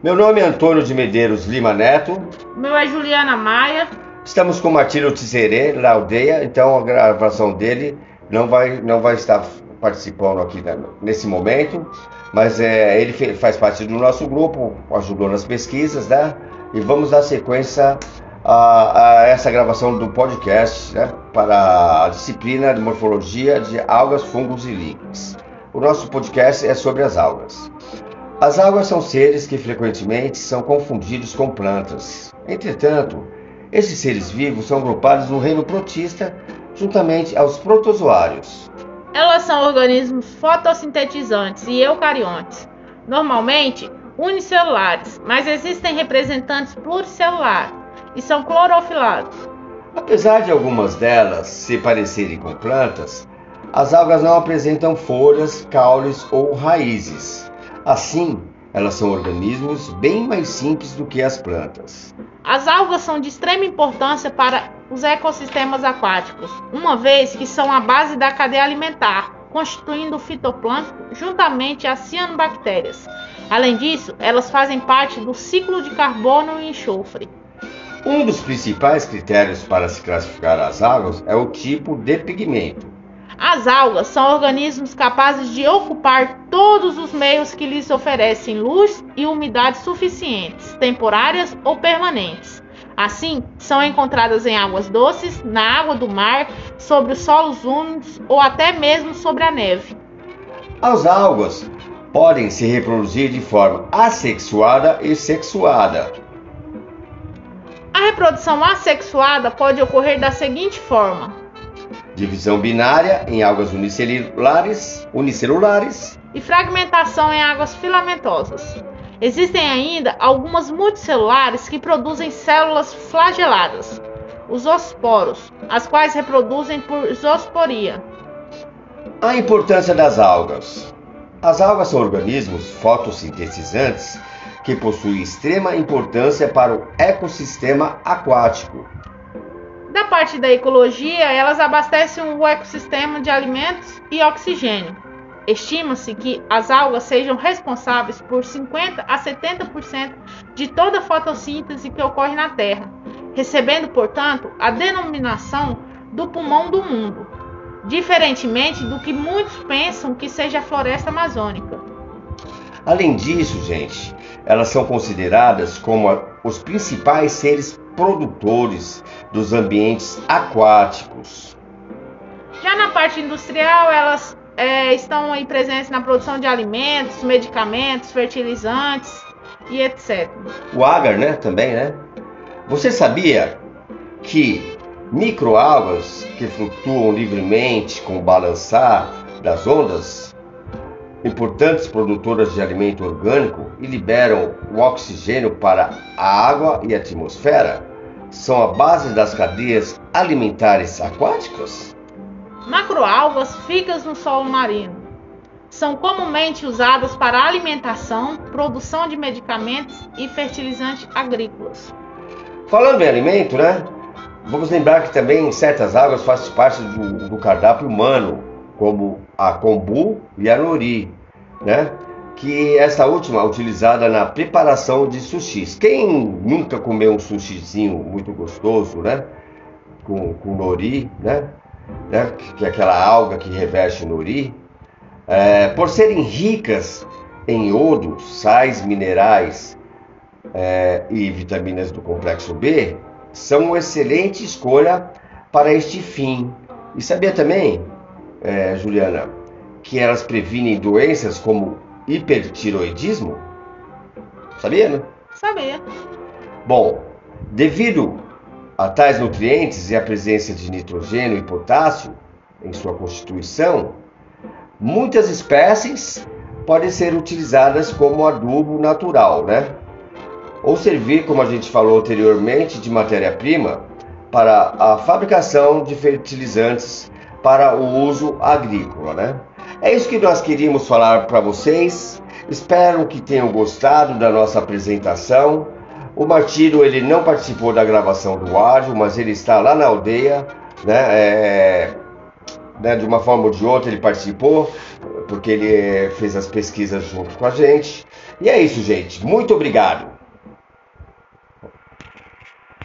Meu nome é Antônio de Medeiros Lima Neto. Meu é Juliana Maia. Estamos com Martírio Tizerê, na aldeia, então a gravação dele não vai, não vai estar participando aqui nesse momento, mas é, ele faz parte do nosso grupo, ajudou nas pesquisas, né? E vamos dar sequência a, a essa gravação do podcast né, para a disciplina de morfologia de algas, fungos e líquens. O nosso podcast é sobre as algas. As algas são seres que frequentemente são confundidos com plantas. Entretanto, esses seres vivos são agrupados no reino protista juntamente aos protozoários. Elas são organismos fotossintetizantes e eucariontes, normalmente unicelulares, mas existem representantes pluricelulares e são clorofilados. Apesar de algumas delas se parecerem com plantas, as algas não apresentam folhas, caules ou raízes. Assim, elas são organismos bem mais simples do que as plantas. As algas são de extrema importância para os ecossistemas aquáticos, uma vez que são a base da cadeia alimentar, constituindo o fitoplâncton juntamente às cianobactérias. Além disso, elas fazem parte do ciclo de carbono e enxofre. Um dos principais critérios para se classificar as algas é o tipo de pigmento. As algas são organismos capazes de ocupar todos os meios que lhes oferecem luz e umidade suficientes, temporárias ou permanentes. Assim, são encontradas em águas doces, na água do mar, sobre os solos úmidos ou até mesmo sobre a neve. As algas podem se reproduzir de forma assexuada e sexuada. A reprodução assexuada pode ocorrer da seguinte forma: divisão binária em algas unicelulares, unicelulares e fragmentação em águas filamentosas. Existem ainda algumas multicelulares que produzem células flageladas, os osporos, as quais reproduzem por zoosporia. A importância das algas. As algas são organismos fotossintetizantes que possuem extrema importância para o ecossistema aquático da parte da ecologia, elas abastecem o ecossistema de alimentos e oxigênio. Estima-se que as algas sejam responsáveis por 50 a 70% de toda a fotossíntese que ocorre na Terra, recebendo, portanto, a denominação do pulmão do mundo, diferentemente do que muitos pensam que seja a floresta amazônica. Além disso, gente, elas são consideradas como os principais seres produtores dos ambientes aquáticos. Já na parte industrial, elas é, estão aí presentes na produção de alimentos, medicamentos, fertilizantes e etc. O agar, né, também, né? Você sabia que microalgas que flutuam livremente com o balançar das ondas, importantes produtoras de alimento orgânico e liberam o oxigênio para a água e a atmosfera, são a base das cadeias alimentares aquáticas? Macroalgas ficas no solo marino. São comumente usadas para alimentação, produção de medicamentos e fertilizantes agrícolas. Falando em alimento, né? Vamos lembrar que também certas águas fazem parte do, do cardápio humano, como a kombu e a nori, né? que essa última é utilizada na preparação de sushis. Quem nunca comeu um sushizinho muito gostoso, né? Com, com nori, né? né? Que é aquela alga que reveste nori. É, por serem ricas em iodo, sais minerais é, e vitaminas do complexo B, são uma excelente escolha para este fim. E sabia também, é, Juliana, que elas previnem doenças como hipertiroidismo? Sabia, né? Sabia. Bom, devido a tais nutrientes e a presença de nitrogênio e potássio em sua constituição, muitas espécies podem ser utilizadas como adubo natural, né? Ou servir, como a gente falou anteriormente, de matéria-prima para a fabricação de fertilizantes para o uso agrícola, né? É isso que nós queríamos falar para vocês. Espero que tenham gostado da nossa apresentação. O Martírio ele não participou da gravação do áudio, mas ele está lá na aldeia, né, é, né, de uma forma ou de outra ele participou, porque ele fez as pesquisas junto com a gente. E é isso, gente. Muito obrigado.